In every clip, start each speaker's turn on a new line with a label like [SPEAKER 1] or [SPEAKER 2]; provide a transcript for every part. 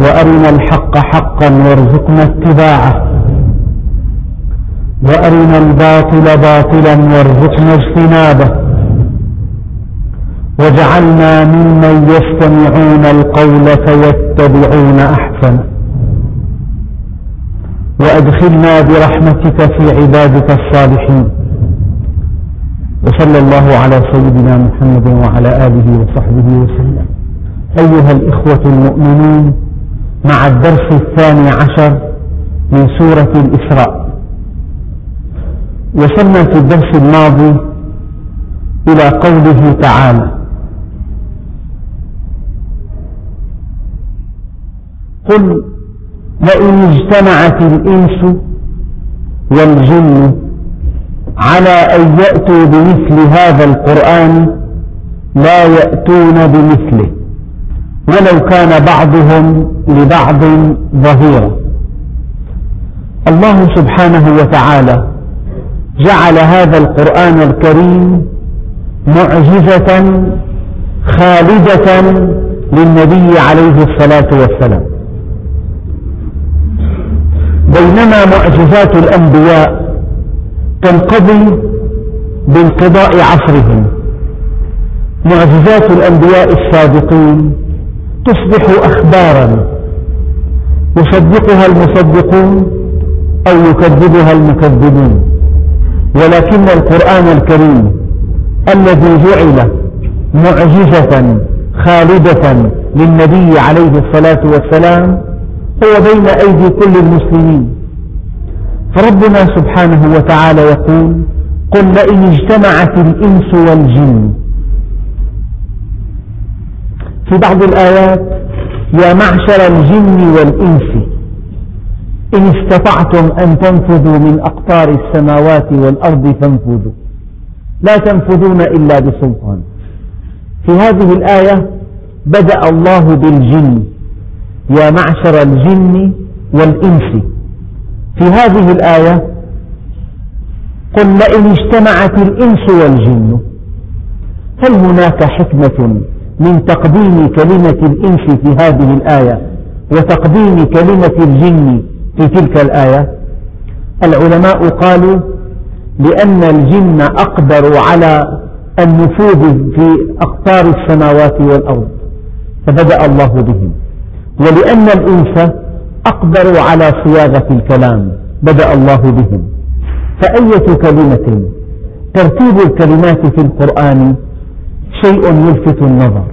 [SPEAKER 1] وأرنا الحق حقا وارزقنا اتباعه. وأرنا الباطل باطلا وارزقنا اجتنابه. واجعلنا ممن يستمعون القول فيتبعون احسنه وأدخلنا برحمتك في عبادك الصالحين. وصلى الله على سيدنا محمد وعلى آله وصحبه وسلم. أيها الإخوة المؤمنون مع الدرس الثاني عشر من سورة الإسراء. وصلنا في الدرس الماضي إلى قوله تعالى قل لئن اجتمعت الإنس والجن على أن يأتوا بمثل هذا القرآن لا يأتون بمثله. ولو كان بعضهم لبعض ظهيرا الله سبحانه وتعالى جعل هذا القرآن الكريم معجزة خالدة للنبي عليه الصلاة والسلام. بينما معجزات الأنبياء تنقضي بانقضاء عصرهم. معجزات الأنبياء السابقين تصبح أخبارا يصدقها المصدقون أو يكذبها المكذبون. ولكن القرآن الكريم الذي جعل معجزة خالدة للنبي عليه الصلاة والسلام هو بين أيدي كل المسلمين. فربنا سبحانه وتعالى يقول قل لئن اجتمعت الإنس والجن في بعض الآيات يا معشر الجن والإنس إن استطعتم أن تنفذوا من أقطار السماوات والأرض فانفذوا. لا تنفذون إلا بسلطان. في هذه الآية بدأ الله بالجن يا معشر الجن والإنس. في هذه الآية قل لئن اجتمعت الإنس والجن هل هناك حكمة من تقديم كلمة الإنس في هذه الآية وتقديم كلمة الجن في تلك الآية. العلماء قالوا لأن الجن أقدروا على النفوذ في أقطار السماوات والأرض فبدأ الله بهم. ولأن الإنس أقدروا على صياغة الكلام بدأ الله بهم. فأية كلمة؟ ترتيب الكلمات في القرآن شيء يلفت النظر.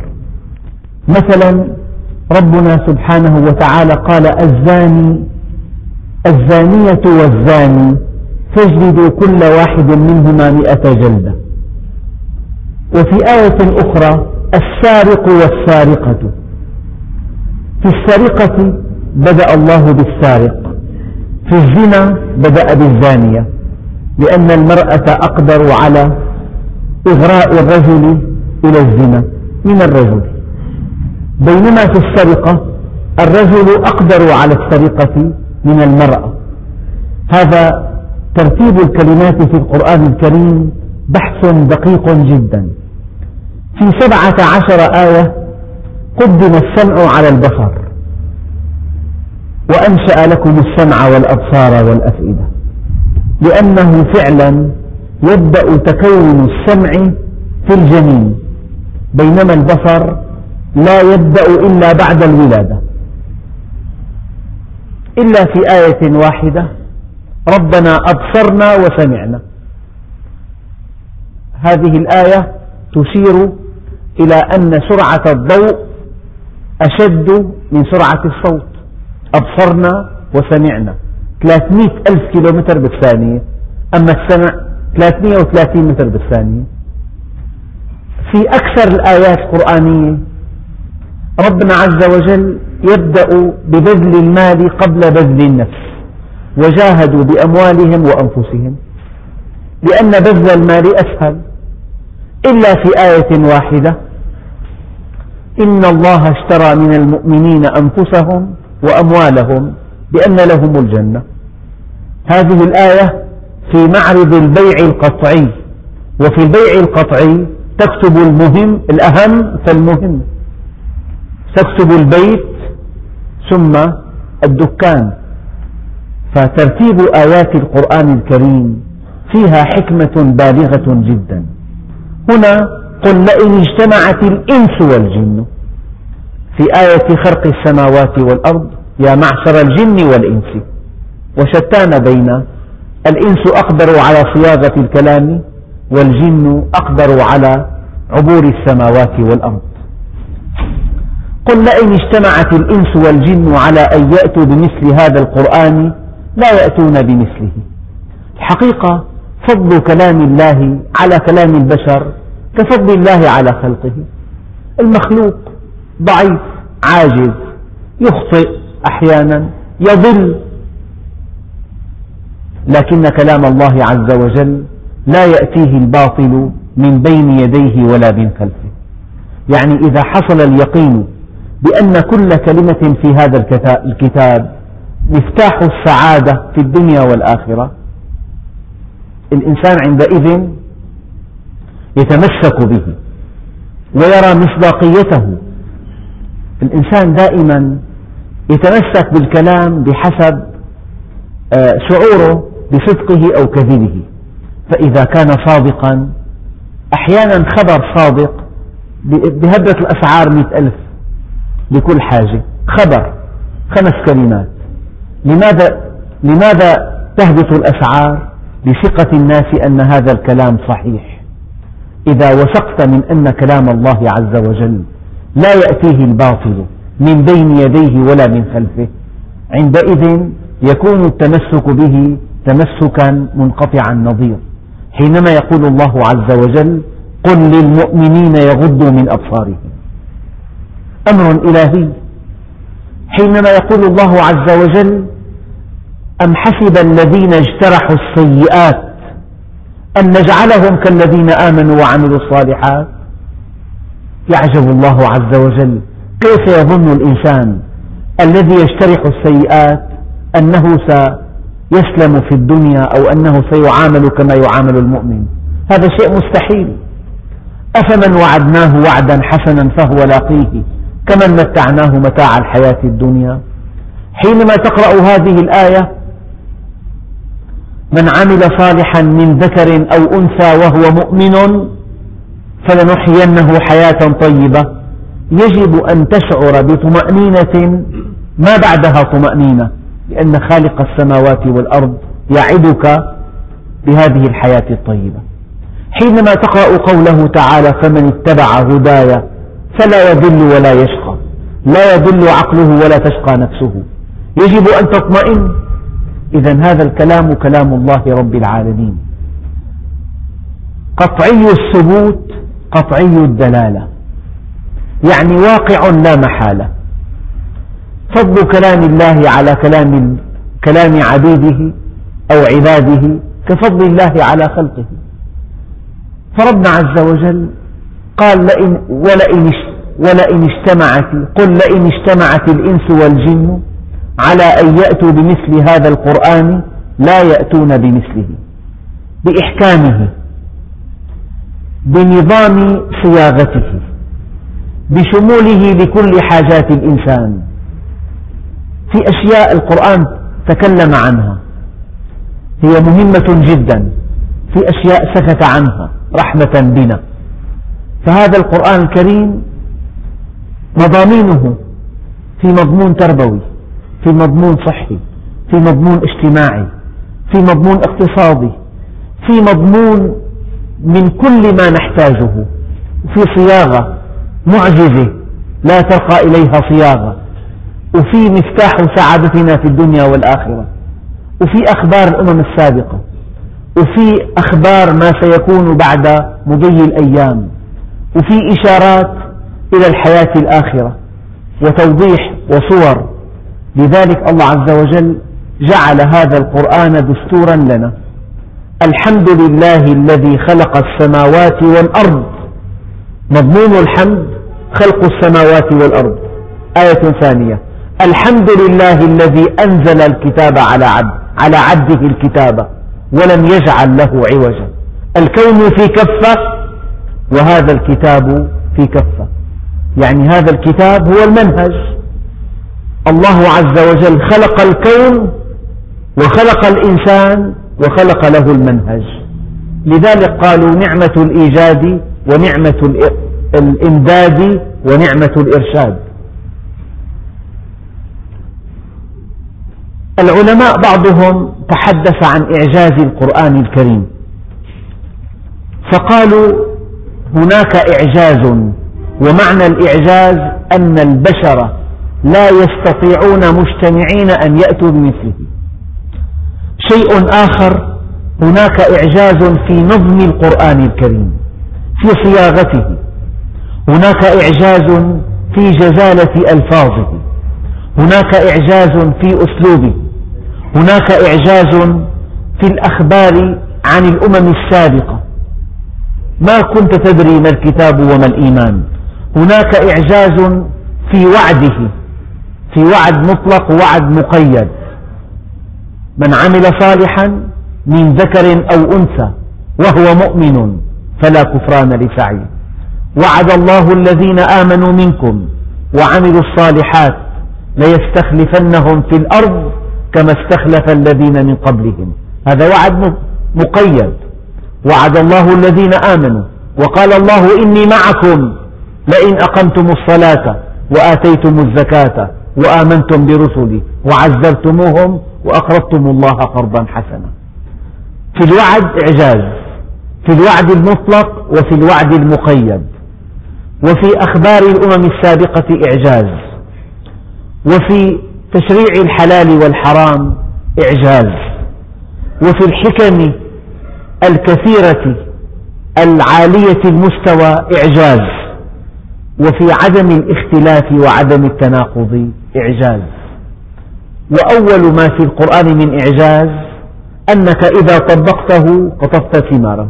[SPEAKER 1] مثلا ربنا سبحانه وتعالى قال الزاني الزانية والزاني فاجلدوا كل واحد منهما مئة جلدة. وفي آية أخرى السارق والسارقة. في السرقة بدأ الله بالسارق في الزنا بدأ بالزانية لأن المرأة أقدر على إغراء الرجل إلى الزنا من الرجل. بينما في السرقة الرجل أقدر على السرقة من المرأة. هذا ترتيب الكلمات في القرآن الكريم بحث دقيق جدا. في سبعة عشر آية قدم السمع على البصر. وأنشأ لكم السمع والأبصار والأفئدة. لأنه فعلا يبدأ تكون السمع في الجنين. بينما البصر لا يبدأ إلا بعد الولادة. إلا في آية واحدة ربنا أبصرنا وسمعنا. هذه الآية تشير إلى أن سرعة الضوء أشد من سرعة الصوت. أبصرنا وسمعنا. 300 ألف كيلومتر بالثانية. أما السمع 330 متر بالثانية. في أكثر الآيات القرآنية ربنا عز وجل يبدأ ببذل المال قبل بذل النفس وجاهدوا بأموالهم وأنفسهم لأن بذل المال أسهل. إلا في آية واحدة إن الله اشترى من المؤمنين أنفسهم وأموالهم بأن لهم الجنة. هذه الآية في معرض البيع القطعي وفي البيع القطعي تكتب المهم الأهم فالمهم. تكتب البيت ثم الدكان. فترتيب آيات القرآن الكريم فيها حكمة بالغة جدا. هنا قل لئن اجتمعت الإنس والجن. في آية خلق السماوات والأرض يا معشر الجن والإنس. وشتان بين. الإنس أقدر على صياغة الكلام والجن أقدر على عبور السماوات والأرض. قل لئن اجتمعت الإنس والجن على أن يأتوا بمثل هذا القرآن لا يأتون بمثله. الحقيقة فضل كلام الله على كلام البشر كفضل الله على خلقه. المخلوق ضعيف عاجز يخطئ أحيانا يضل. لكن كلام الله عز وجل لا يأتيه الباطل من بين يديه ولا من خلفه. يعني إذا حصل اليقين بأن كل كلمة في هذا الكتاب مفتاح السعادة في الدنيا والآخرة الإنسان عندئذ يتمسك به ويرى مصداقيته. الإنسان دائما يتمسك بالكلام بحسب آه، شعوره بصدقه أو كذبه. فإذا كان صادقا أحيانا خبر صادق بهبة الأسعار مئة ألف لكل حاجة. خبر خمس كلمات. لماذا, لماذا تهبط الأسعار بثقة الناس أن هذا الكلام صحيح؟ إذا وثقت من أن كلام الله عز وجل لا يأتيه الباطل من بين يديه ولا من خلفه عندئذ يكون التمسك به تمسكا منقطع النظير. حينما يقول الله عز وجل قل للمؤمنين يغضوا من أبصارهم. أمر إلهي. حينما يقول الله عز وجل أم حسب الذين اجترحوا السيئات أن نجعلهم كالذين آمنوا وعملوا الصالحات؟ يعجب الله عز وجل. كيف يظن الإنسان الذي يجترح السيئات أنه سيسلم في الدنيا أو أنه سيعامل كما يعامل المؤمن. هذا شيء مستحيل. أفمن وعدناه وعدا حسنا فهو لاقيه. كمن متعناه متاع الحياة الدنيا. حينما تقرأ هذه الآية من عمل صالحا من ذكر أو أنثى وهو مؤمن فلنحيينه حياة طيبة. يجب أن تشعر بطمأنينة ما بعدها طمأنينة. لأن خالق السماوات والأرض يعدك بهذه الحياة الطيبة. حينما تقرأ قوله تعالى فمن اتبع هداي فلا يضل ولا يشقى. لا يضل عقله ولا تشقى نفسه. يجب أن تطمئن. إذا هذا الكلام كلام الله رب العالمين. قطعي الثبوت قطعي الدلالة. يعني واقع لا محالة. فضل كلام الله على كلام كلام عبيده أو عباده كفضل الله على خلقه. فربنا عز وجل قال لئن ولئن ولئن اجتمعت قل لئن اجتمعت الإنس والجن على أن يأتوا بمثل هذا القرآن لا يأتون بمثله. بإحكامه. بنظام صياغته. بشموله لكل حاجات الإنسان. في أشياء القرآن تكلم عنها. هي مهمة جدا. في أشياء سكت عنها رحمة بنا. فهذا القرآن الكريم مضامينه في مضمون تربوي في مضمون صحي في مضمون اجتماعي في مضمون اقتصادي في مضمون من كل ما نحتاجه في صياغة معجزة لا ترقى إليها صياغة. وفي مفتاح سعادتنا في الدنيا والآخرة. وفي أخبار الأمم السابقة. وفي أخبار ما سيكون بعد مضي الأيام. وفي إشارات إلى الحياة الآخرة. وتوضيح وصور. لذلك الله عز وجل جعل هذا القرآن دستورا لنا. الحمد لله الذي خلق السماوات والأرض. مضمون الحمد خلق السماوات والأرض. آية ثانية. الحمد لله الذي أنزل الكتاب على عبد على عبده الكتاب ولم يجعل له عوجا الكون في كفة وهذا الكتاب في كفة يعني هذا الكتاب هو المنهج الله عز وجل خلق الكون وخلق الإنسان وخلق له المنهج لذلك قالوا نعمة الإيجاد ونعمة الإمداد ونعمة الإرشاد العلماء بعضهم تحدث عن إعجاز القرآن الكريم فقالوا هناك إعجاز ومعنى الإعجاز أن البشر لا يستطيعون مجتمعين أن يأتوا بمثله. شيء آخر هناك إعجاز في نظم القرآن الكريم في صياغته. هناك إعجاز في جزالة ألفاظه. هناك إعجاز في أسلوبه. هناك إعجاز في الأخبار عن الأمم السابقة. ما كنت تدري ما الكتاب وما الإيمان. هناك إعجاز في وعده في وعد مطلق ووعد مقيد. من عمل صالحا من ذكر أو أنثى وهو مؤمن فلا كفران لسعيه. وعد الله الذين آمنوا منكم وعملوا الصالحات ليستخلفنهم في الأرض كما استخلف الذين من قبلهم. هذا وعد مقيد. وعد الله الذين آمنوا. وقال الله إني معكم لئن أقمتم الصلاة وآتيتم الزكاة وآمنتم برسلي وعزرتموهم وأقرضتم الله قرضا حسنا. في الوعد إعجاز. في الوعد المطلق وفي الوعد المقيد. وفي أخبار الأمم السابقة إعجاز. وفي تشريع الحلال والحرام إعجاز. وفي الحكم الكثيرة العالية المستوى إعجاز. وفي عدم الاختلاف وعدم التناقض إعجاز. وأول ما في القرآن من إعجاز أنك إذا طبقته قطفت ثماره.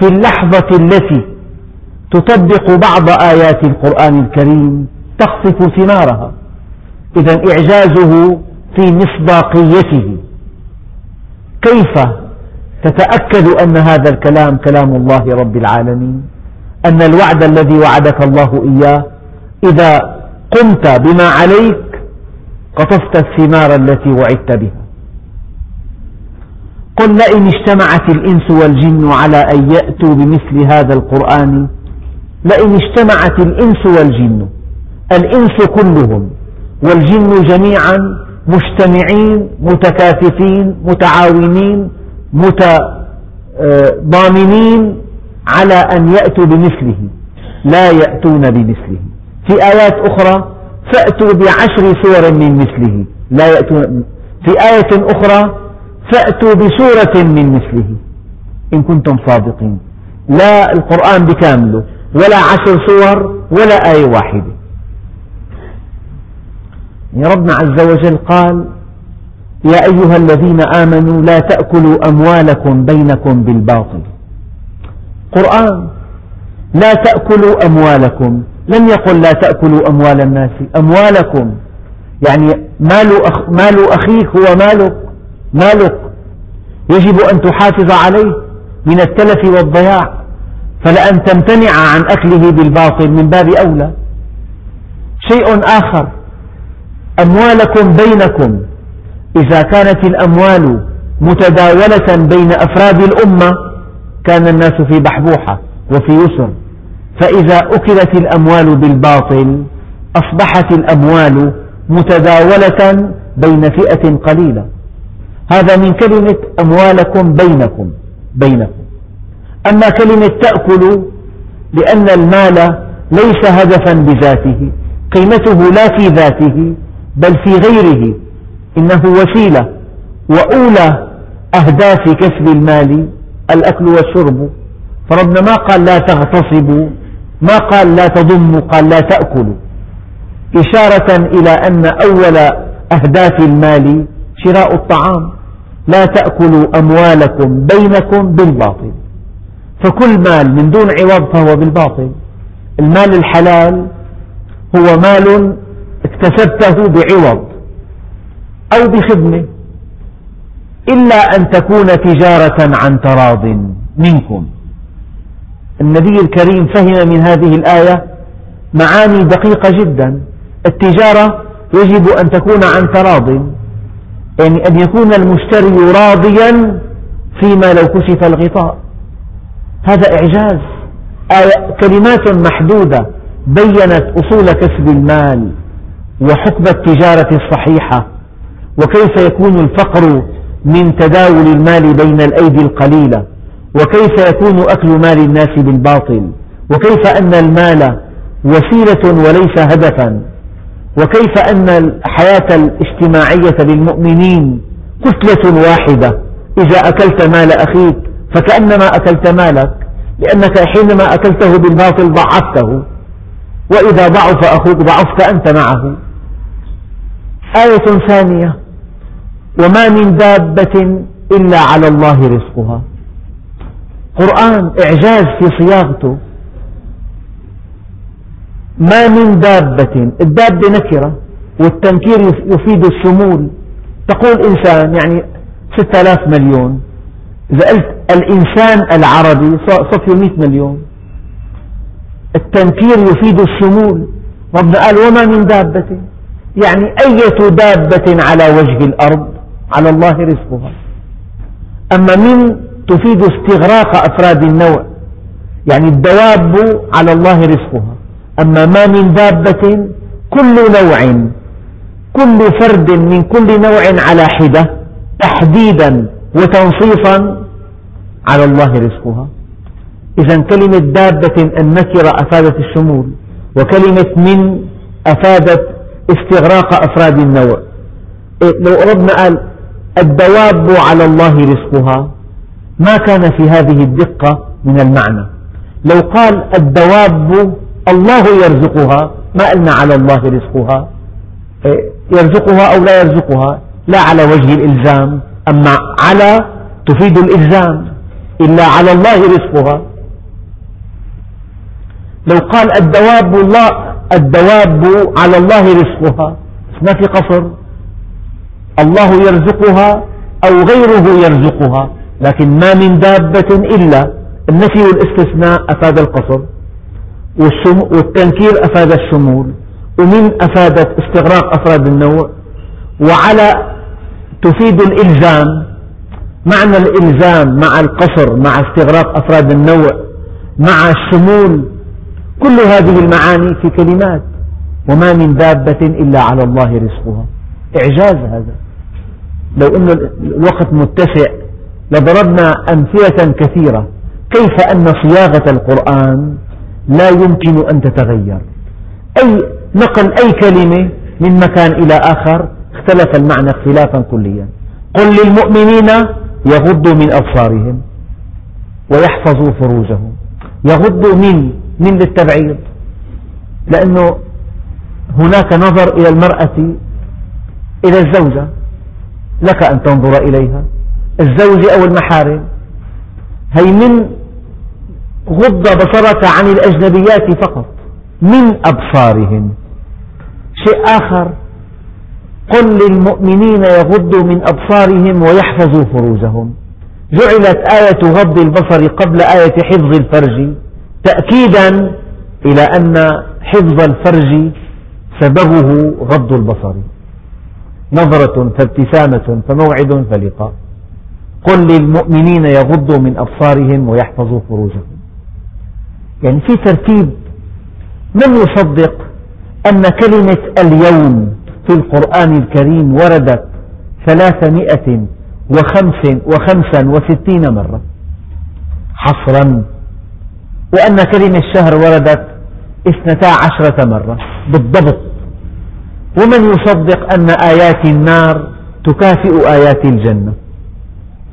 [SPEAKER 1] في اللحظة التي تطبق بعض آيات القرآن الكريم تخطف ثمارها. إذا إعجازه في مصداقيته. كيف تتأكد أن هذا الكلام كلام الله رب العالمين؟ أن الوعد الذي وعدك الله إياه إذا قمت بما عليك قطفت الثمار التي وعدت بها. قل لئن اجتمعت الإنس والجن على أن يأتوا بمثل هذا القرآن لئن اجتمعت الإنس والجن الإنس كلهم والجن جميعا مجتمعين متكاتفين متعاونين متضامنين على أن يأتوا بمثله لا يأتون بمثله. في آيات أخرى فأتوا بعشر سور من مثله لا يأتون. في آية أخرى فأتوا بسورة من مثله إن كنتم صادقين. لا القرآن بكامله ولا عشر سور ولا آية واحدة. يعني ربنا عز وجل قال يا أيها الذين آمنوا لا تأكلوا أموالكم بينكم بالباطل. قرآن لا تأكلوا أموالكم. لم يقل لا تأكلوا أموال الناس أموالكم. يعني مال, أخ مال أخيك هو مالك مالك. يجب أن تحافظ عليه من التلف والضياع. فلأن تمتنع عن أكله بالباطل من باب أولى. شيء آخر أموالكم بينكم. إذا كانت الأموال متداولة بين أفراد الأمة كان الناس في بحبوحة وفي يسر. فإذا أكلت الأموال بالباطل أصبحت الأموال متداولة بين فئة قليلة. هذا من كلمة أموالكم بينكم بينكم. أما كلمة تأكل لأن المال ليس هدفا بذاته قيمته لا في ذاته. بل في غيره. إنه وسيلة وأولى أهداف كسب المال الأكل والشرب. فربنا ما قال لا تغتصبوا ما قال لا تضموا قال لا تأكلوا. إشارة إلى أن أول أهداف المال شراء الطعام. لا تأكلوا أموالكم بينكم بالباطل. فكل مال من دون عوض فهو بالباطل. المال الحلال هو مال اكتسبته بعوض أو بخدمة إلا أن تكون تجارة عن تراض منكم. النبي الكريم فهم من هذه الآية معاني دقيقة جدا. التجارة يجب أن تكون عن تراض يعني أن يكون المشتري راضيا فيما لو كشف الغطاء. هذا إعجاز. آية كلمات محدودة بينت أصول كسب المال. وحكم التجارة الصحيحة وكيف يكون الفقر من تداول المال بين الأيدي القليلة وكيف يكون أكل مال الناس بالباطل وكيف أن المال وسيلة وليس هدفا وكيف أن الحياة الاجتماعية للمؤمنين كتلة واحدة إذا أكلت مال أخيك فكأنما أكلت مالك لأنك حينما أكلته بالباطل ضعفته وإذا ضعف أخوك ضعفت أنت معه. آية ثانية. وما من دابة إلا على الله رزقها. قرآن إعجاز في صياغته. ما من دابة. الدابة نكرة والتنكير يفيد الشمول. تقول إنسان يعني ستة آلاف مليون. إذا قلت الإنسان العربي صفي مئة مليون. التنكير يفيد الشمول. ربنا قال وما من دابة. يعني أية دابة على وجه الأرض؟ على الله رزقها. أما من تفيد استغراق أفراد النوع يعني الدواب على الله رزقها. أما ما من دابة كل نوع كل فرد من كل نوع على حدة تحديدا وتنصيصا على الله رزقها. إذا كلمة دابة النكرة أفادت الشمول وكلمة من أفادت استغراق أفراد النوع. إيه، لو أردنا قال الدواب على الله رزقها ما كان في هذه الدقة من المعنى. لو قال الدواب الله يرزقها ما قلنا على الله رزقها. إيه، يرزقها أو لا يرزقها؟ لا على وجه الإلزام. أما على تفيد الإلزام. إلا على الله رزقها. لو قال الدواب الله الدواب على الله رزقها. ما في قصر؟ الله يرزقها أو غيره يرزقها. لكن ما من دابة إلا النفي والاستثناء أفاد القصر والتنكير أفاد الشمول ومن أفادت استغراق أفراد النوع وعلى تفيد الإلزام. معنى الإلزام مع القصر مع استغراق أفراد النوع مع الشمول كل هذه المعاني في كلمات وما من دابة إلا على الله رزقها. إعجاز هذا. لو أن الوقت متسع لضربنا أمثلة كثيرة. كيف أن صياغة القرآن لا يمكن أن تتغير؟ أي نقل أي كلمة من مكان إلى آخر اختلف المعنى اختلافا كليا. قل للمؤمنين يغضوا من أبصارهم ويحفظوا فروجهم. يغضوا من من للتبعيض. لأنه هناك نظر إلى المرأة إلى الزوجة. لك أن تنظر إليها. الزوجة أو المحارم. هي من غض بصرك عن الأجنبيات فقط. من أبصارهم. شيء آخر. قل للمؤمنين يغضوا من أبصارهم ويحفظوا فروجهم. جعلت آية غض البصر قبل آية حفظ الفرج. تأكيدا إلى أن حفظ الفرج سببه غض البصر. نظرة فابتسامة فموعد فلقاء. قل للمؤمنين يغضوا من أبصارهم ويحفظوا فروجهم. يعني في ترتيب من يصدق أن كلمة اليوم في القرآن الكريم وردت ثلاثمائة وخمس وخمسا وستين مرة. حصرا وأن كلمة الشهر وردت اثنتا عشرة مرة بالضبط. ومن يصدق أن آيات النار تكافئ آيات الجنة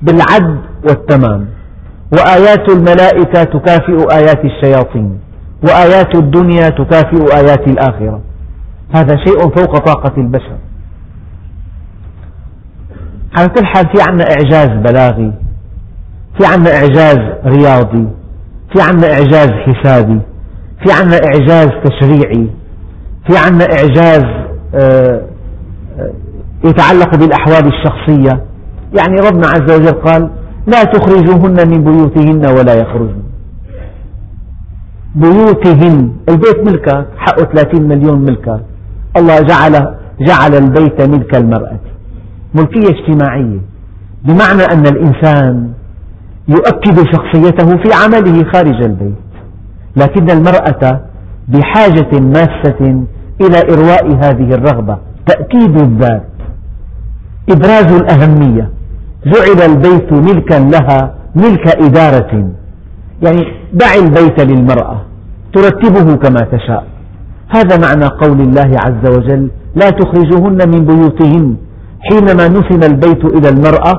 [SPEAKER 1] بالعد والتمام. وآيات الملائكة تكافئ آيات الشياطين. وآيات الدنيا تكافئ آيات الآخرة. هذا شيء فوق طاقة البشر. على كل حال في عنا إعجاز بلاغي في عنا إعجاز رياضي في عنا إعجاز حسابي في عنا إعجاز تشريعي في عنا إعجاز آه، آه، يتعلق بالأحوال الشخصية. يعني ربنا عز وجل قال لا تخرجوهن من بيوتهن ولا يخرجن. بيوتهن البيت ملكك حقه 30 مليون ملكك الله جعل جعل البيت ملك المرأة. ملكية اجتماعية. بمعنى أن الإنسان يؤكد شخصيته في عمله خارج البيت. لكن المرأة بحاجة ماسة إلى إرواء هذه الرغبة تأكيد الذات. إبراز الأهمية. جعل البيت ملكا لها ملك إدارة. يعني دع البيت للمرأة ترتبه كما تشاء. هذا معنى قول الله عز وجل لا تخرجوهن من بيوتهن حينما نسب البيت إلى المرأة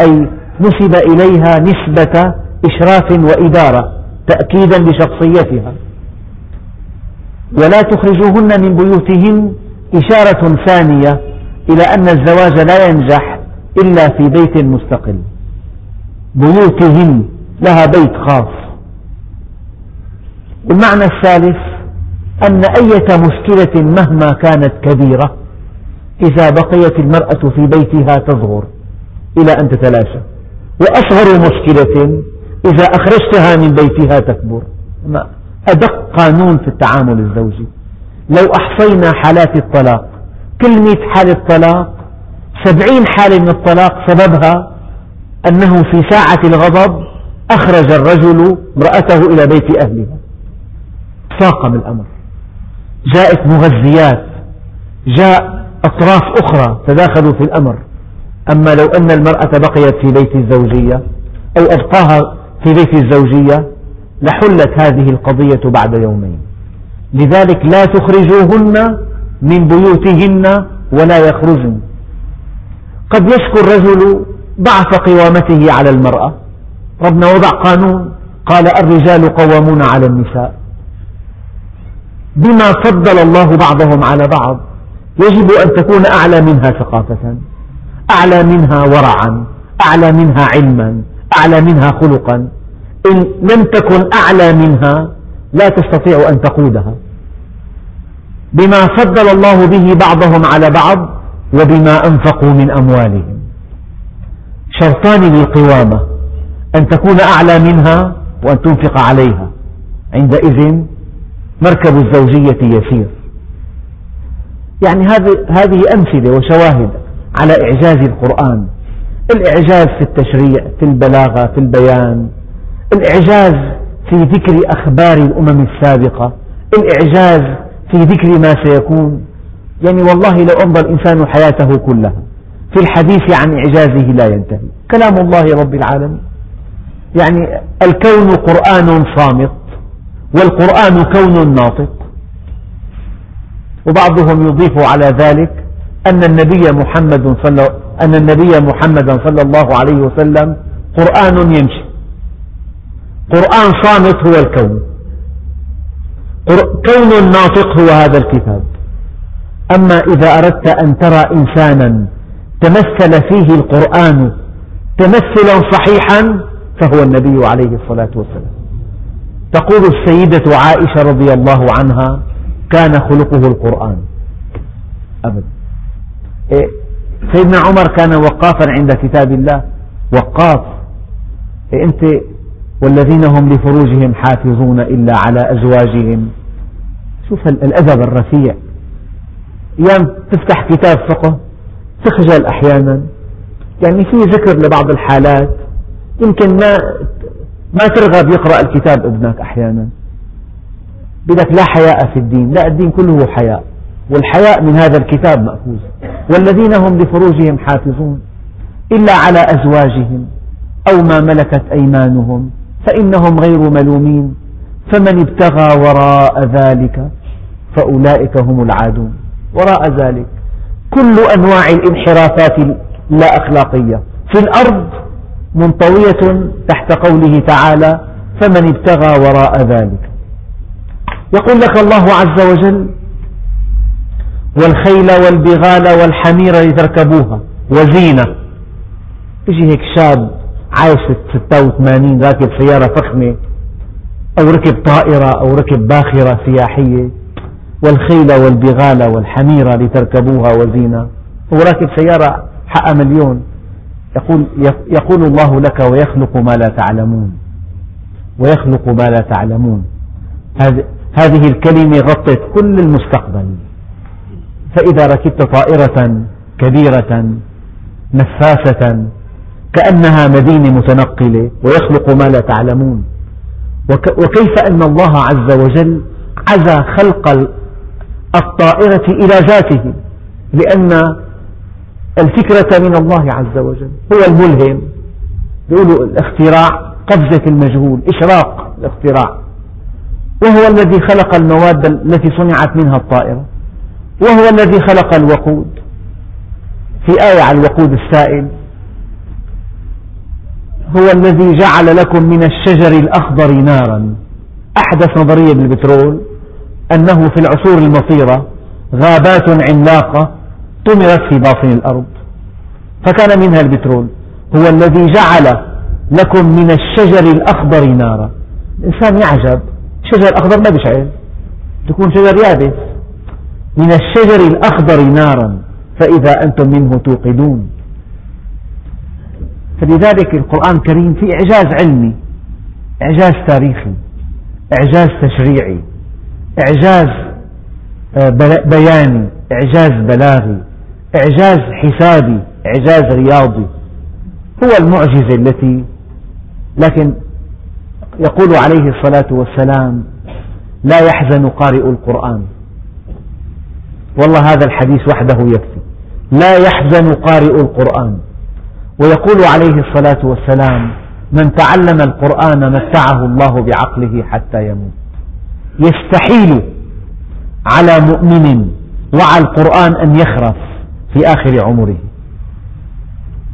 [SPEAKER 1] أي نسب إليها نسبة إشراف وإدارة تأكيدا لشخصيتها. ولا تخرجوهن من بيوتهن إشارة ثانية إلى أن الزواج لا ينجح إلا في بيت مستقل. بيوتهن لها بيت خاص. والمعنى الثالث أن أية مشكلة مهما كانت كبيرة إذا بقيت المرأة في بيتها تصغر إلى أن تتلاشى. وأصغر مشكلة إذا أخرجتها من بيتها تكبر. أدق قانون في التعامل الزوجي. لو أحصينا حالات الطلاق كل مئة حالة طلاق سبعين حالة من الطلاق سببها أنه في ساعة الغضب أخرج الرجل امرأته إلى بيت أهلها. فاقم الأمر. جاءت مغذيات جاء أطراف أخرى تداخلوا في الأمر. أما لو أن المرأة بقيت في بيت الزوجية أو أبقاها في بيت الزوجية لحلت هذه القضية بعد يومين. لذلك لا تخرجوهن من بيوتهن ولا يخرجن. قد يشكو الرجل ضعف قوامته على المرأة. ربنا وضع قانون. قال الرجال قوامون على النساء. بما فضل الله بعضهم على بعض يجب أن تكون أعلى منها ثقافة. أعلى منها ورعا أعلى منها علما أعلى منها خلقا. إن لم تكن أعلى منها لا تستطيع أن تقودها. بما فضل الله به بعضهم على بعض وبما أنفقوا من أموالهم. شرطان للقوامة أن تكون أعلى منها وأن تنفق عليها. عندئذ مركب الزوجية يسير. يعني هذه أمثلة وشواهد. على إعجاز القرآن الإعجاز في التشريع في البلاغة في البيان الإعجاز في ذكر أخبار الأمم السابقة الإعجاز في ذكر ما سيكون. يعني والله لو أمضى الإنسان حياته كلها في الحديث عن إعجازه لا ينتهي. كلام الله رب العالمين. يعني الكون قرآن صامت والقرآن كون ناطق. وبعضهم يضيف على ذلك أن النبي محمد صلى أن النبي محمدا صلى الله عليه وسلم قرآن يمشي. قرآن صامت هو الكون. كون ناطق هو هذا الكتاب. أما إذا أردت أن ترى إنسانا تمثل فيه القرآن تمثلا صحيحا فهو النبي عليه الصلاة والسلام. تقول السيدة عائشة رضي الله عنها كان خلقه القرآن. أبدا. سيدنا عمر كان وقافا عند كتاب الله. وقاف. إيه أنت؟ والذين هم لفروجهم حافظون إلا على أزواجهم. شوف الأدب الرفيع. أيام تفتح كتاب فقه تخجل أحيانا. يعني في ذكر لبعض الحالات. يمكن ما ما ترغب يقرأ الكتاب ابنك أحيانا. بدك لا حياء في الدين. لا الدين كله حياء. والحياء من هذا الكتاب مأخوذ. والذين هم لفروجهم حافظون إلا على أزواجهم أو ما ملكت أيمانهم فإنهم غير ملومين فمن ابتغى وراء ذلك فأولئك هم العادون وراء ذلك كل أنواع الانحرافات اللا أخلاقية في الأرض منطوية تحت قوله تعالى فمن ابتغى وراء ذلك يقول لك الله عز وجل والخيل والبغال والحمير لتركبوها وزينة. يجي هيك شاب عايش 86 راكب سيارة فخمة أو ركب طائرة أو ركب باخرة سياحية والخيل والبغال والحمير لتركبوها وزينة. هو راكب سيارة حق مليون. يقول, يقول الله لك ويخلق ما لا تعلمون. ويخلق ما لا تعلمون. هذه الكلمة غطت كل المستقبل. فإذا ركبت طائرة كبيرة نفاسة كأنها مدينة متنقلة ويخلق ما لا تعلمون. وكيف أن الله عز وجل عزى خلق الطائرة إلى ذاته؟ لأن الفكرة من الله عز وجل هو الملهم. يقولوا الاختراع قفزة المجهول إشراق الاختراع. وهو الذي خلق المواد التي صنعت منها الطائرة. وهو الذي خلق الوقود. في آية عن الوقود السائل هو الذي جعل لكم من الشجر الأخضر نارا. أحدث نظرية بالبترول أنه في العصور المطيرة غابات عملاقة طمرت في باطن الأرض. فكان منها البترول. هو الذي جعل لكم من الشجر الأخضر نارا. الإنسان يعجب. الشجر الأخضر ما بيشعل تكون شجر يابس. من الشجر الأخضر نارا فإذا أنتم منه توقدون. فلذلك القرآن الكريم في إعجاز علمي إعجاز تاريخي إعجاز تشريعي إعجاز آه، بياني إعجاز بلاغي إعجاز حسابي إعجاز رياضي. هو المعجزة التي لكن يقول عليه الصلاة والسلام لا يحزن قارئ القرآن. والله هذا الحديث وحده يكفي. لا يحزن قارئ القرآن. ويقول عليه الصلاة والسلام من تعلم القرآن متعه الله بعقله حتى يموت. يستحيل على مؤمن وعى القرآن أن يخرف في آخر عمره.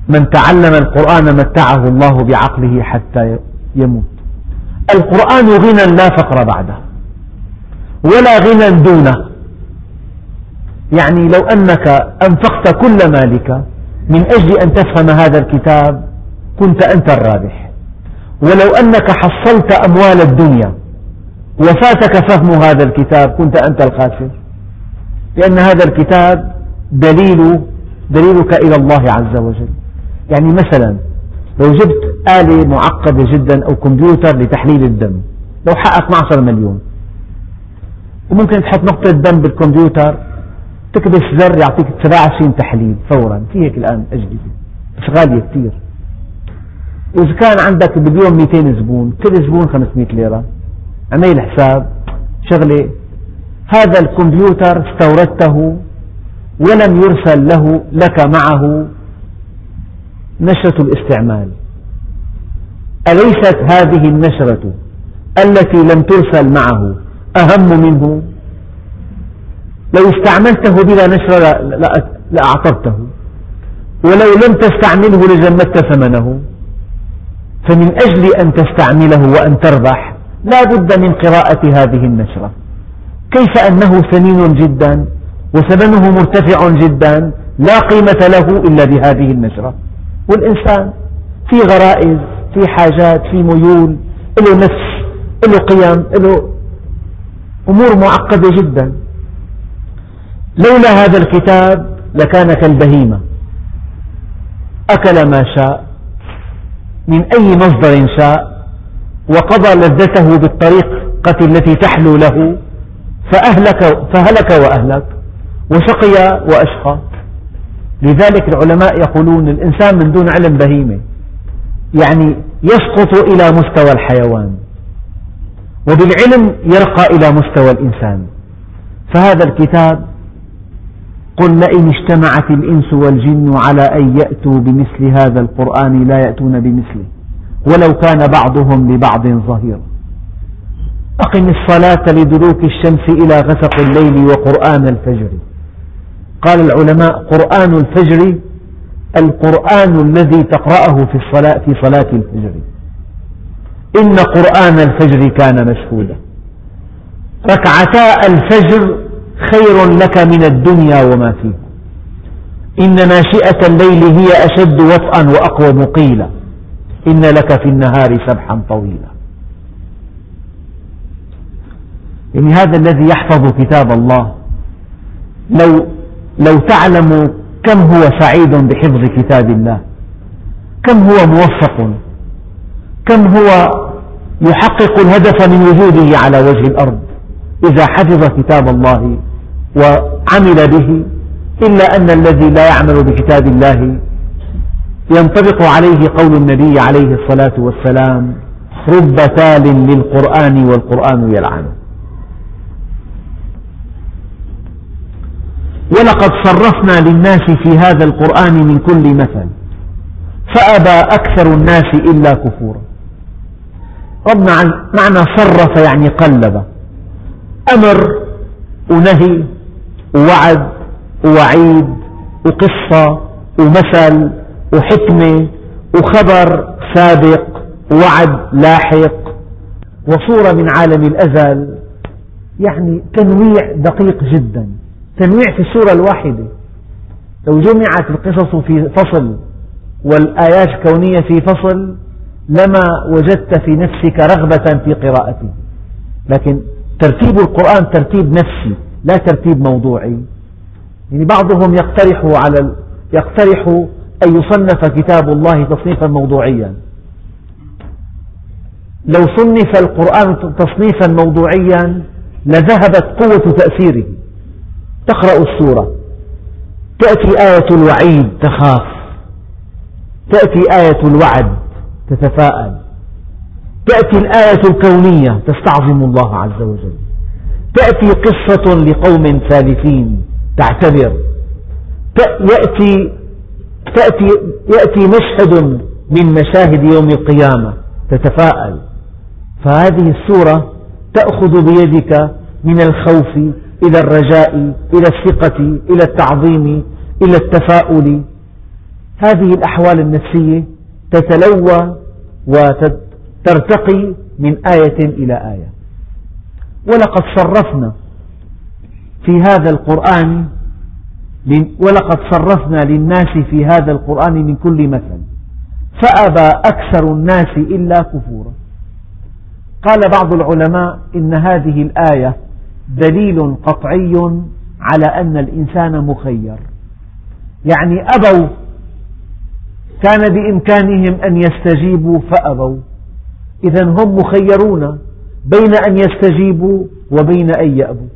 [SPEAKER 1] من تعلم القرآن متعه الله بعقله حتى يموت. القرآن غنى لا فقر بعده ولا غنى دونه. يعني لو أنك أنفقت كل مالك من أجل أن تفهم هذا الكتاب كنت أنت الرابح. ولو أنك حصلت أموال الدنيا وفاتك فهم هذا الكتاب كنت أنت الخاسر. لأن هذا الكتاب دليل دليلك إلى الله عز وجل. يعني مثلا لو جبت آلة معقدة جدا أو كمبيوتر لتحليل الدم لو حقق 12 مليون وممكن تحط نقطة دم بالكمبيوتر تكبس زر يعطيك 27 تحليل فورا. في هيك الآن أجهزة. بس غالية كثير وإذا كان عندك باليوم 200 زبون كل زبون 500 ليرة. عمل حساب شغلة. هذا الكمبيوتر استوردته ولم يرسل له لك معه نشرة الاستعمال. أليست هذه النشرة التي لم ترسل معه أهم منه؟ لو استعملته بلا نشرة لأعطبته ولو لم تستعمله لجمدت ثمنه. فمن أجل أن تستعمله وأن تربح لا بد من قراءة هذه النشرة. كيف أنه ثمين جدا وثمنه مرتفع جدا لا قيمة له إلا بهذه النشرة. والإنسان في غرائز في حاجات في ميول له نفس له قيم له أمور معقدة جدا. لولا هذا الكتاب لكان كالبهيمة. أكل ما شاء من أي مصدر شاء وقضى لذته بالطريقة التي تحلو له فأهلك فهلك وأهلك وشقي وأشقى. لذلك العلماء يقولون الإنسان من دون علم بهيمة يعني يسقط إلى مستوى الحيوان وبالعلم يرقى إلى مستوى الإنسان. فهذا الكتاب قل لئن اجتمعت الإنس والجن على أن يأتوا بمثل هذا القرآن لا يأتون بمثله ولو كان بعضهم لبعض ظهيرا أقم الصلاة لدلوك الشمس إلى غسق الليل وقرآن الفجر. قال العلماء قرآن الفجر القرآن الذي تقرأه في الصلاة في صلاة الفجر. إن قرآن الفجر كان مشهودا. ركعتا الفجر خير لك من الدنيا وما فيها إن ناشئة الليل هي أشد وطئا وأقوم قيلا إن لك في النهار سبحا طويلا. يعني هذا الذي يحفظ كتاب الله. لو لو تعلم كم هو سعيد بحفظ كتاب الله. كم هو موفق. كم هو يحقق الهدف من وجوده على وجه الأرض. إذا حفظ كتاب الله وعمل به إلا أن الذي لا يعمل بكتاب الله ينطبق عليه قول النبي عليه الصلاة والسلام رب تال للقرآن والقرآن يلعنه ولقد صرفنا للناس في هذا القرآن من كل مثل فأبى أكثر الناس إلا كفورا. ربنا معنى صرف يعني قلب. أمر ونهي ووعد ووعيد وقصة ومثل وحكمة وخبر سابق ووعد لاحق. وصورة من عالم الأزل يعني تنويع دقيق جدا. تنويع في السورة الواحدة. لو جمعت القصص في فصل والآيات الكونية في فصل لما وجدت في نفسك رغبة في قراءته. لكن ترتيب القرآن ترتيب نفسي. لا ترتيب موضوعي. يعني بعضهم يقترح على يقترح أن يصنف كتاب الله تصنيفا موضوعيا. لو صنف القرآن تصنيفا موضوعيا لذهبت قوة تأثيره. تقرأ السورة. تأتي آية الوعيد تخاف. تأتي آية الوعد تتفاءل. تأتي الآية الكونية تستعظم الله عز وجل. تأتي قصة لقوم ثالثين تعتبر يأتي, تأتي يأتي مشهد من مشاهد يوم القيامة تتفاءل. فهذه السورة تأخذ بيدك من الخوف إلى الرجاء إلى الثقة إلى التعظيم إلى التفاؤل. هذه الأحوال النفسية تتلوى وترتقي من آية إلى آية. ولقد صرفنا في هذا القرآن ولقد صرفنا للناس في هذا القرآن من كل مثل. فأبى أكثر الناس إلا كفورا. قال بعض العلماء إن هذه الآية دليل قطعي على أن الإنسان مخير. يعني أبوا كان بإمكانهم أن يستجيبوا فأبوا. إذا هم مخيرون. بين أن يستجيبوا وبين أن يأبوا.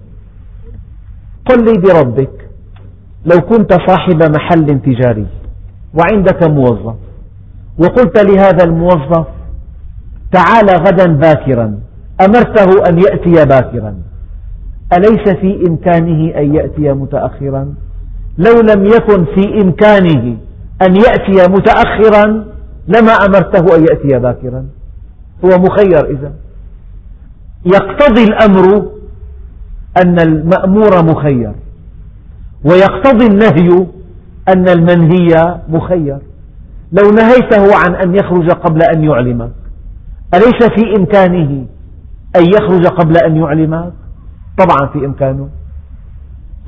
[SPEAKER 1] قل لي بربك لو كنت صاحب محل تجاري وعندك موظف وقلت لهذا الموظف تعال غدا باكرا أمرته أن يأتي باكرا. أليس في إمكانه أن يأتي متأخرا؟ لو لم يكن في إمكانه أن يأتي متأخرا لما أمرته أن يأتي باكرا؟ هو مخير إذا يقتضي الأمر أن المأمور مخير ويقتضي النهي أن المنهي مخير. لو نهيته عن أن يخرج قبل أن يعلمك أليس في إمكانه أن يخرج قبل أن يعلمك؟ طبعا في إمكانه.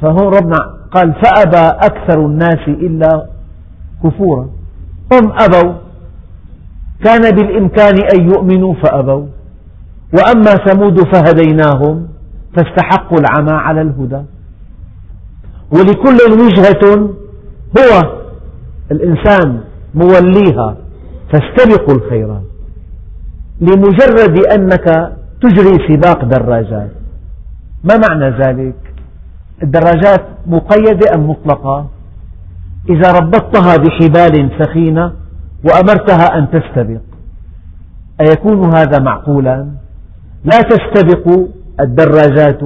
[SPEAKER 1] فهون ربنا قال فأبى أكثر الناس إلا كفورا. هم أبوا. كان بالإمكان أن يؤمنوا فأبوا. وأما ثمود فهديناهم فاستحقوا العمى على الهدى. ولكل وجهة هو الإنسان موليها فاستبقوا الخيرات. لمجرد أنك تجري سباق دراجات. ما معنى ذلك؟ الدراجات مقيدة أم مطلقة؟ إذا ربطتها بحبال سخينة وأمرتها أن تستبق أيكون هذا معقولا؟ لا تستبق الدراجات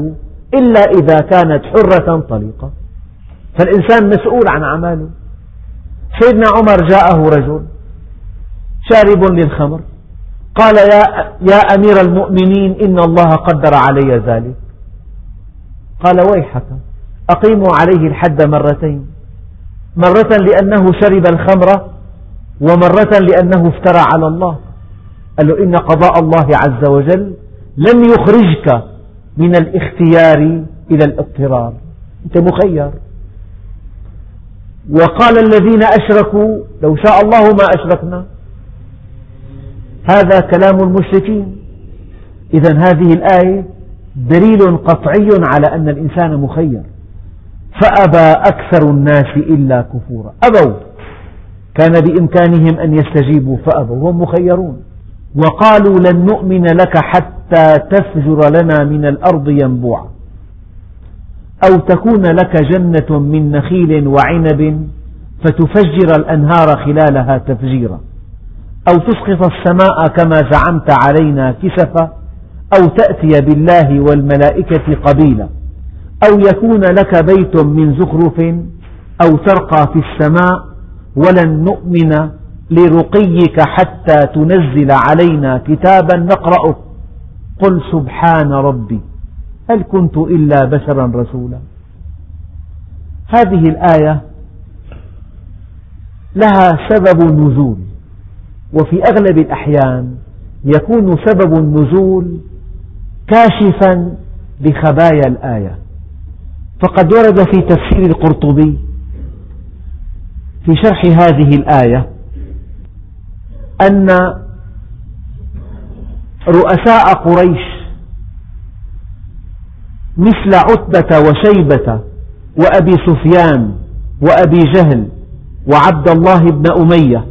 [SPEAKER 1] إلا إذا كانت حرة طليقة. فالإنسان مسؤول عن أعماله. سيدنا عمر جاءه رجل شارب للخمر قال يا, يا أمير المؤمنين إن الله قدر علي ذلك. قال ويحك أقيموا عليه الحد مرتين. مرة لأنه شرب الخمر ومرة لأنه افترى على الله. قال له إن قضاء الله عز وجل لم يخرجك من الاختيار إلى الاضطرار. أنت مخير. وقال الذين أشركوا لو شاء الله ما أشركنا. هذا كلام المشركين. إذا هذه الآية دليل قطعي على أن الإنسان مخير. فأبى أكثر الناس إلا كفورا. أبوا. كان بإمكانهم أن يستجيبوا فأبوا. هم مخيرون. وقالوا لن نؤمن لك حتى تفجر لنا من الأرض ينبوعا أو تكون لك جنة من نخيل وعنب فتفجر الأنهار خلالها تفجيرا. أو تسقط السماء كما زعمت علينا كسفا. أو تأتي بالله والملائكة قبيلا. أو يكون لك بيت من زخرف. أو ترقى في السماء. ولن نؤمن لرقيك حتى تنزل علينا كتابا نقرأه. قل سبحان ربي هل كنت إلا بشرا رسولا؟ هذه الآية لها سبب نزول وفي أغلب الأحيان يكون سبب النزول كاشفا لخبايا الآية. فقد ورد في تفسير القرطبي في شرح هذه الآية أن رؤساء قريش مثل عتبة وشيبة وأبي سفيان وأبي جهل وعبد الله بن أمية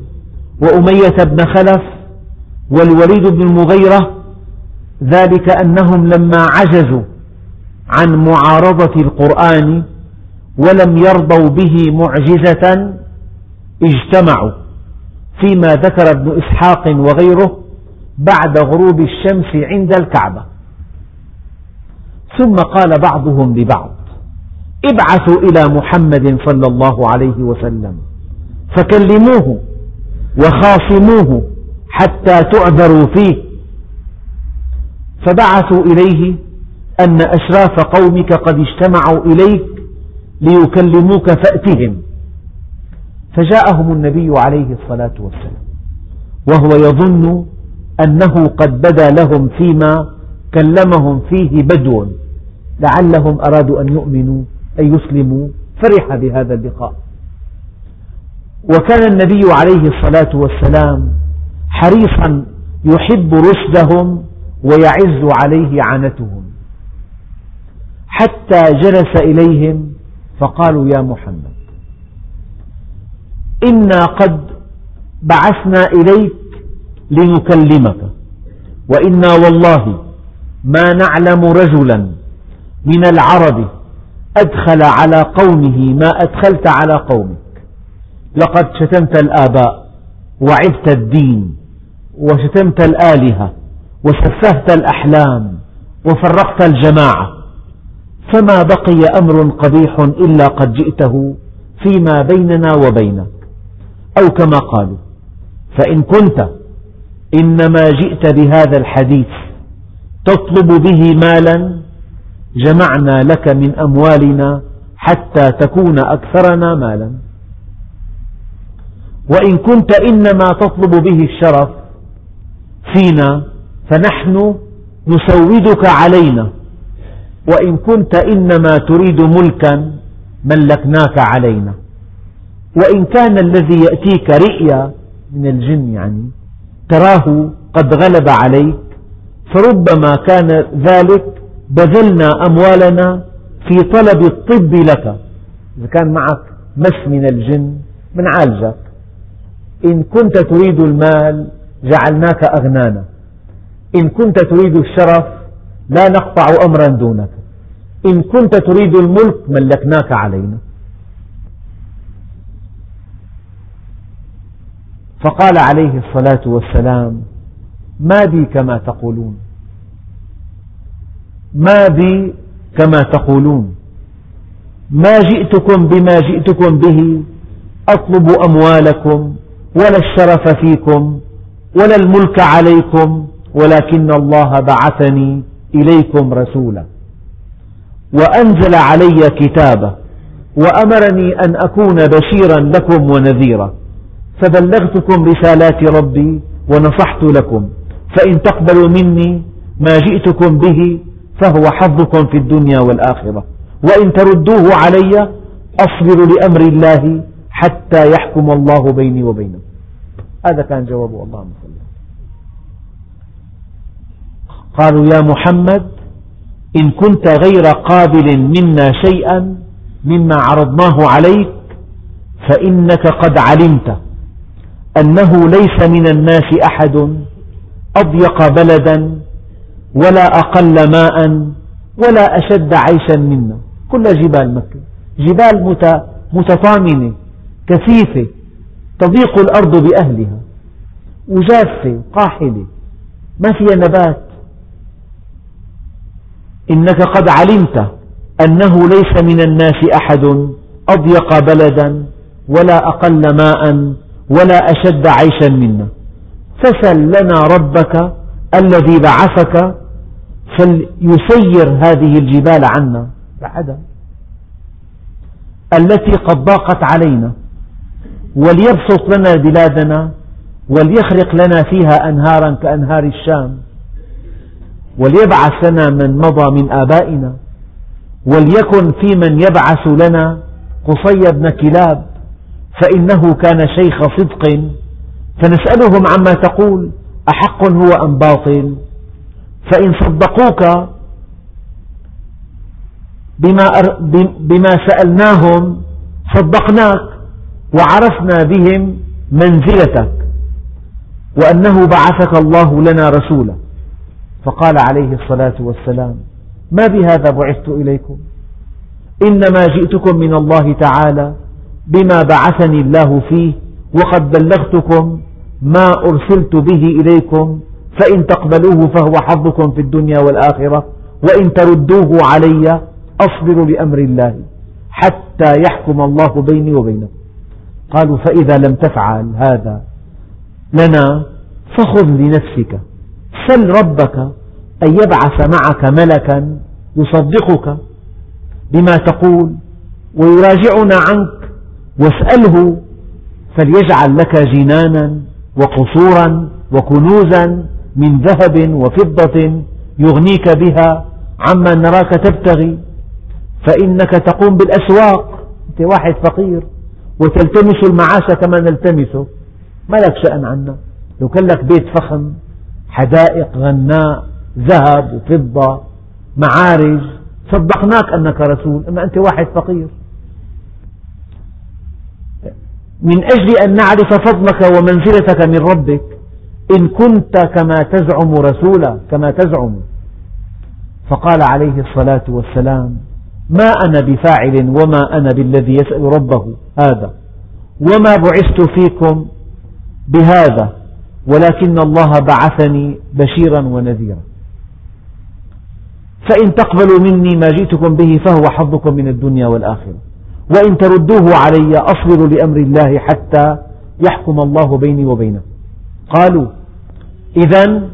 [SPEAKER 1] وأمية بن خلف والوليد بن المغيرة ذلك أنهم لما عجزوا عن معارضة القرآن ولم يرضوا به معجزة اجتمعوا فيما ذكر ابن إسحاق وغيره بعد غروب الشمس عند الكعبة. ثم قال بعضهم لبعض ابعثوا إلى محمد صلى الله عليه وسلم فكلموه وخاصموه حتى تعذروا فيه. فبعثوا إليه أن أشراف قومك قد اجتمعوا إليك ليكلموك فأتهم. فجاءهم النبي عليه الصلاة والسلام وهو يظن أنه قد بدا لهم فيما كلمهم فيه بدو. لعلهم أرادوا أن يؤمنوا أن يسلموا. فرح بهذا اللقاء. وكان النبي عليه الصلاة والسلام حريصا يحب رشدهم ويعز عليه عنتهم. حتى جلس إليهم فقالوا يا محمد إنا قد بعثنا إليك لنكلمك. وإنا والله ما نعلم رجلا من العرب أدخل على قومه ما أدخلت على قومك. لقد شتمت الآباء وعبت الدين وشتمت الآلهة وسفهت الأحلام وفرقت الجماعة. فما بقي أمر قبيح إلا قد جئته فيما بيننا وبينك. أو كما قالوا فإن كنت إنما جئت بهذا الحديث تطلب به مالا جمعنا لك من أموالنا حتى تكون أكثرنا مالا. وإن كنت إنما تطلب به الشرف فينا فنحن نسودك علينا. وإن كنت إنما تريد ملكا ملكناك علينا. وإن كان الذي يأتيك رئيا من الجن يعني تراه قد غلب عليك فربما كان ذلك بذلنا أموالنا في طلب الطب لك. إذا كان معك مس من الجن بنعالجك إن كنت تريد المال جعلناك أغنانا. إن كنت تريد الشرف لا نقطع أمرا دونك. إن كنت تريد الملك ملكناك علينا. فقال عليه الصلاة والسلام ما بي كما تقولون. ما بي كما تقولون. ما جئتكم بما جئتكم به أطلب أموالكم ولا الشرف فيكم ولا الملك عليكم ولكن الله بعثني إليكم رسولا. وأنزل علي كتابا وأمرني أن أكون بشيرا لكم ونذيرا. فبلغتكم رسالات ربي ونصحت لكم. فإن تقبلوا مني ما جئتكم به فهو حظكم في الدنيا والآخرة. وإن تردوه علي أصبر لأمر الله حتى يحكم الله بيني وبينكم. هذا كان جواب الله صلى قالوا يا محمد إن كنت غير قابل منا شيئا مما عرضناه عليك فإنك قد علمت أنه ليس من الناس أحد أضيق بلدا ولا أقل ماء ولا أشد عيشا منا. كل جبال مكة. جبال متطامنة كثيفة تضيق الأرض بأهلها وجافة قاحلة. ما فيها نبات. إنك قد علمت أنه ليس من الناس أحد أضيق بلدا ولا أقل ماء ولا أشد عيشا منا. فسل لنا ربك الذي بعثك فليسير هذه الجبال عنا. بعدها التي قد ضاقت علينا وليبسط لنا بلادنا وليخرق لنا فيها أنهارا كأنهار الشام. وليبعث لنا من مضى من آبائنا. وليكن في من يبعث لنا قصي بن كلاب. فإنه كان شيخ صدق. فنسألهم عما تقول أحق هو أم باطل؟ فإن صدقوك بما, سألناهم صدقناك وعرفنا بهم منزلتك وأنه بعثك الله لنا رسولا. فقال عليه الصلاة والسلام ما بهذا بعثت إليكم؟ إنما جئتكم من الله تعالى بما بعثني الله فيه وقد بلغتكم ما أرسلت به إليكم فإن تقبلوه فهو حظكم في الدنيا والآخرة وإن تردوه علي أصبر لأمر الله حتى يحكم الله بيني وبينكم. قالوا فإذا لم تفعل هذا لنا فخذ لنفسك سل ربك أن يبعث معك ملكا يصدقك بما تقول ويراجعنا عنك واسأله فليجعل لك جنانا وقصورا وكنوزا من ذهب وفضة يغنيك بها عما نراك تبتغي فإنك تقوم بالأسواق. أنت واحد فقير وتلتمس المعاش كما نلتمسه ما لك شأن عنا؟ لو كان لك بيت فخم حدائق غناء ذهب وفضة معارج صدقناك أنك رسول. أما أنت واحد فقير. من أجل أن نعرف فضلك ومنزلتك من ربك إن كنت كما تزعم رسولا كما تزعم. فقال عليه الصلاة والسلام ما أنا بفاعل وما أنا بالذي يسأل ربه هذا وما بعثت فيكم بهذا ولكن الله بعثني بشيرا ونذيرا. فإن تقبلوا مني ما جئتكم به فهو حظكم من الدنيا والآخرة. وإن تردوه علي أصبر لأمر الله حتى يحكم الله بيني وبينه. قالوا إذا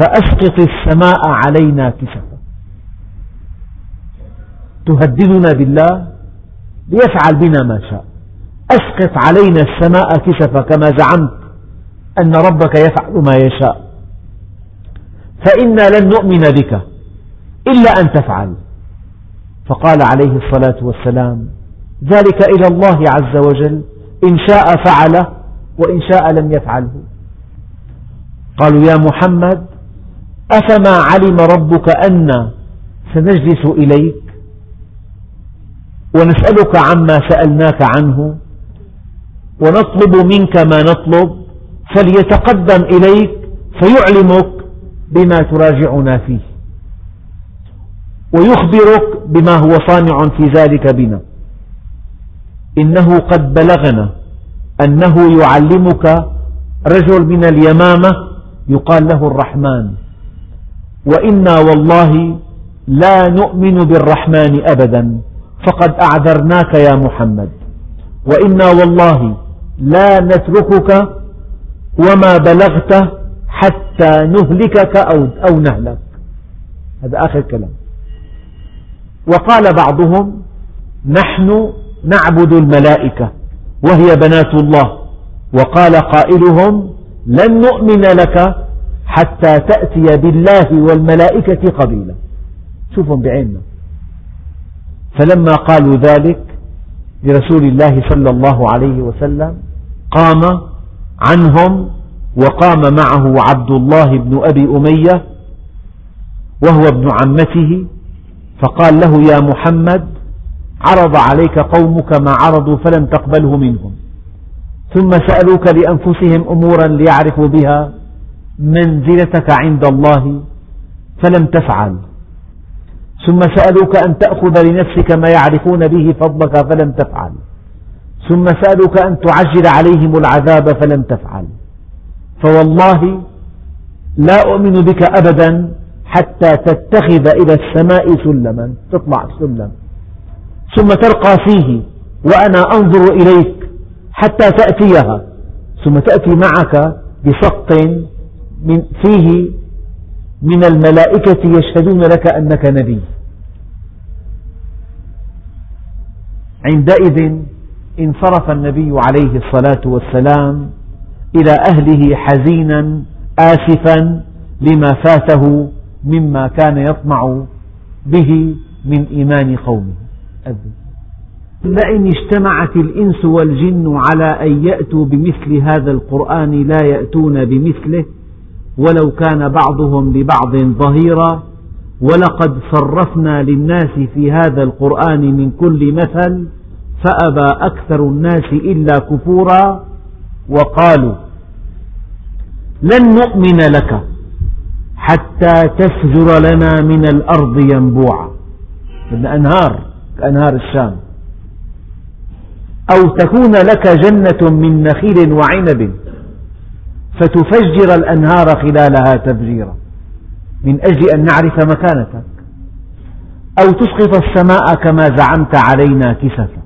[SPEAKER 1] فأسقط السماء علينا كسفا. تهددنا بالله ليفعل بنا ما شاء. أسقط علينا السماء كسفا كما زعمت أن ربك يفعل ما يشاء. فإنا لن نؤمن بك إلا أن تفعل. فقال عليه الصلاة والسلام ذلك إلى الله عز وجل. إن شاء فعله وإن شاء لم يفعله. قالوا يا محمد أفما علم ربك أن سنجلس إليك؟ ونسألك عما سألناك عنه. ونطلب منك ما نطلب. فليتقدم إليك فيعلمك بما تراجعنا فيه. ويخبرك بما هو صانع في ذلك بنا. إنه قد بلغنا أنه يعلمك رجل من اليمامة يقال له الرحمن. وإنا والله لا نؤمن بالرحمن أبدا فقد أعذرناك يا محمد. وإنا والله لا نتركك وما بلغت حتى نهلكك أو, أو نهلك. هذا آخر كلام. وقال بعضهم نحن نعبد الملائكة وهي بنات الله. وقال قائلهم لن نؤمن لك حتى تأتي بالله والملائكة قبيلا. شوفهم بعيننا. فلما قالوا ذلك لرسول الله صلى الله عليه وسلم قام عنهم وقام معه عبد الله بن أبي أمية وهو ابن عمته. فقال له يا محمد عرض عليك قومك ما عرضوا فلم تقبله منهم. ثم سألوك لأنفسهم أمورا ليعرفوا بها. منزلتك عند الله فلم تفعل. ثم سألوك أن تأخذ لنفسك ما يعرفون به فضلك فلم تفعل. ثم سألوك أن تعجل عليهم العذاب فلم تفعل. فوالله لا أؤمن بك أبدا حتى تتخذ إلى السماء سلما. تطلع السلم. ثم ترقى فيه وأنا أنظر إليك حتى تأتيها. ثم تأتي معك بسقط من فيه من الملائكة يشهدون لك أنك نبي. عندئذ انصرف النبي عليه الصلاة والسلام إلى أهله حزينا آسفا لما فاته مما كان يطمع به من إيمان قومه. لئن اجتمعت الإنس والجن على أن يأتوا بمثل هذا القرآن لا يأتون بمثله ولو كان بعضهم لبعض ظهيرا ولقد صرفنا للناس في هذا القرآن من كل مثل فأبى أكثر الناس إلا كفورا وقالوا لن نؤمن لك حتى تفجر لنا من الأرض ينبوعا. بدنا أنهار. كأنهار الشام. أو تكون لك جنة من نخيل وعنب فتفجر الأنهار خلالها تفجيرا. من أجل أن نعرف مكانتك. أو تسقط السماء كما زعمت علينا كسفا.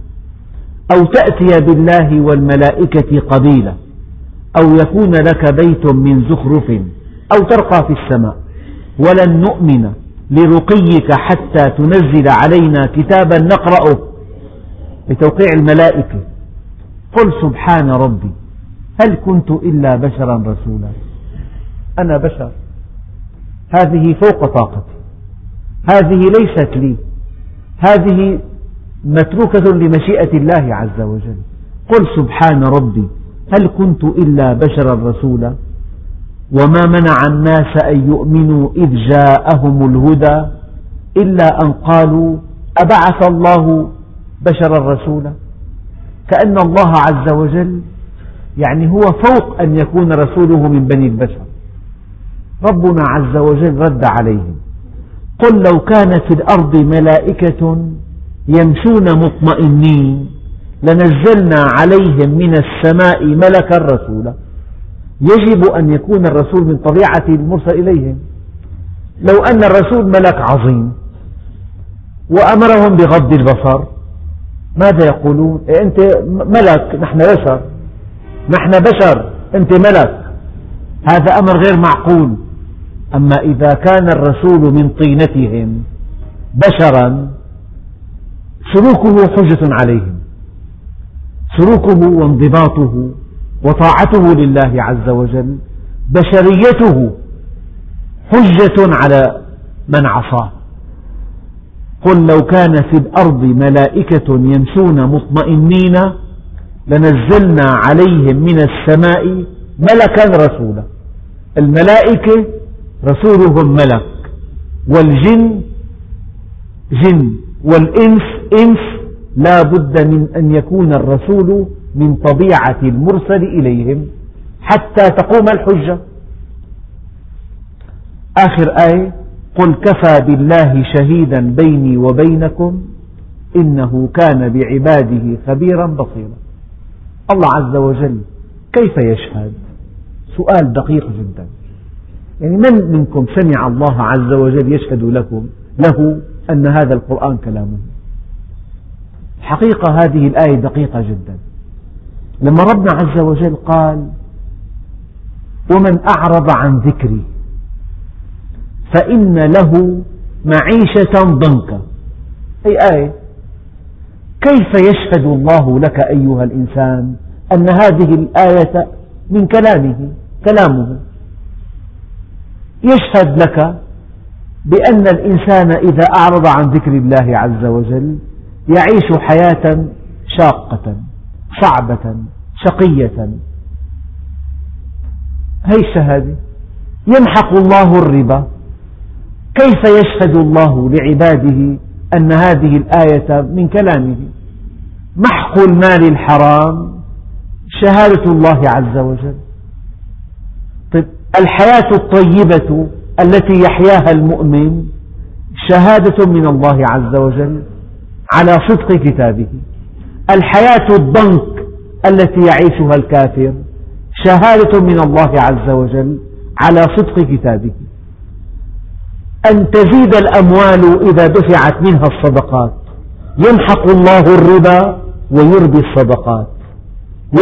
[SPEAKER 1] أو تأتي بالله والملائكة قبيلا. أو يكون لك بيت من زخرف أو ترقى في السماء. ولن نؤمن. لرقيك حتى تنزل علينا كتابا نقرأه. بتوقيع الملائكة. قل سبحان ربي. هل كنت إلا بشرا رسولا؟ أنا بشر. هذه فوق طاقتي. هذه ليست لي. هذه متروكة لمشيئة الله عز وجل. قل سبحان ربي. هل كنت إلا بشرا رسولا؟ وما منع الناس أن يؤمنوا إذ جاءهم الهدى إلا أن قالوا أبعث الله بشرا رسولا كأن الله عز وجل يعني هو فوق أن يكون رسوله من بني البشر. ربنا عز وجل رد عليهم. قل لو كان في الأرض ملائكة يمشون مطمئنين لنزلنا عليهم من السماء ملكا رسولا. يجب أن يكون الرسول من طبيعة المرسل إليهم. لو أن الرسول ملك عظيم وأمرهم بغض البصر ماذا يقولون؟ إيه أنت ملك نحن بشر. نحن بشر أنت ملك. هذا أمر غير معقول. أما إذا كان الرسول من طينتهم بشرا سلوكه حجة عليهم. سلوكه وانضباطه. وطاعته لله عز وجل بشريته حجة على من عصاه. قل لو كان في الأرض ملائكة يمشون مطمئنين لنزلنا عليهم من السماء ملكا رسولا. الملائكة رسولهم ملك والجن جن والإنس إنس. لا بد من أن يكون الرسول من طبيعة المرسل إليهم حتى تقوم الحجة. آخر آية قل كفى بالله شهيدا بيني وبينكم إنه كان بعباده خبيرا بصيرا. الله عز وجل كيف يشهد؟ سؤال دقيق جدا. يعني من منكم سمع الله عز وجل يشهد لكم؟ له أن هذا القرآن كلامه. حقيقة هذه الآية دقيقة جدا. لما ربنا عز وجل قال ومن أعرض عن ذكري فإن له معيشة ضنكا. أي آية. كيف يشهد الله لك أيها الإنسان أن هذه الآية من كلامه كلامه؟ يشهد لك بأن الإنسان إذا أعرض عن ذكر الله عز وجل يعيش حياة شاقة. صعبة شقية. هي الشهادة يمحق الله الربا. كيف يشهد الله لعباده أن هذه الآية من كلامه؟ محق المال الحرام شهادة الله عز وجل. طيب الحياة الطيبة التي يحياها المؤمن شهادة من الله عز وجل على صدق كتابه. الحياة الضنك التي يعيشها الكافر شهادة من الله عز وجل على صدق كتابه. أن تزيد الأموال إذا دفعت منها الصدقات. يمحق الله الربا ويربي الصدقات.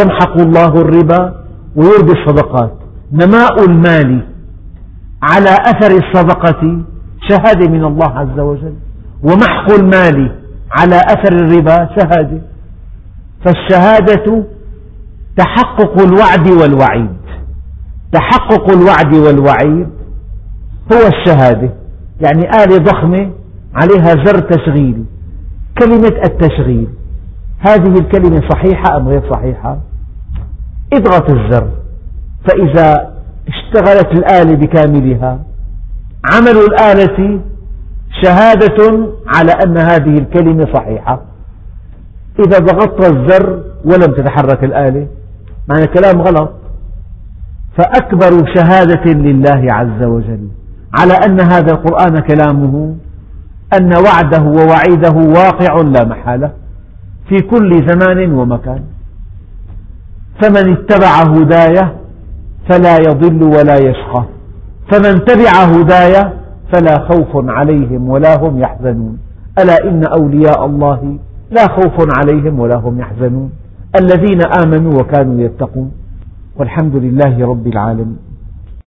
[SPEAKER 1] يمحق الله الربا ويربي الصدقات. نماء المال على أثر الصدقة شهادة من الله عز وجل. ومحق المال على أثر الربا شهادة. فالشهادة تحقق الوعد والوعيد. تحقق الوعد والوعيد هو الشهادة. يعني آلة ضخمة عليها زر تشغيل. كلمة التشغيل. هذه الكلمة صحيحة أم غير صحيحة؟ اضغط الزر. فإذا اشتغلت الآلة بكاملها عمل الآلة شهادة على أن هذه الكلمة صحيحة. إذا ضغطت الزر ولم تتحرك الآلة معنى كلام غلط. فأكبر شهادة لله عز وجل على أن هذا القرآن كلامه أن وعده ووعيده واقع لا محالة في كل زمان ومكان. فمن اتبع هداية فلا يضل ولا يشقى. فمن تبع هداية فلا خوف عليهم ولا هم يحزنون. ألا إن أولياء الله لا خوف عليهم ولا هم يحزنون. الذين آمنوا وكانوا يتقون. والحمد لله رب العالمين.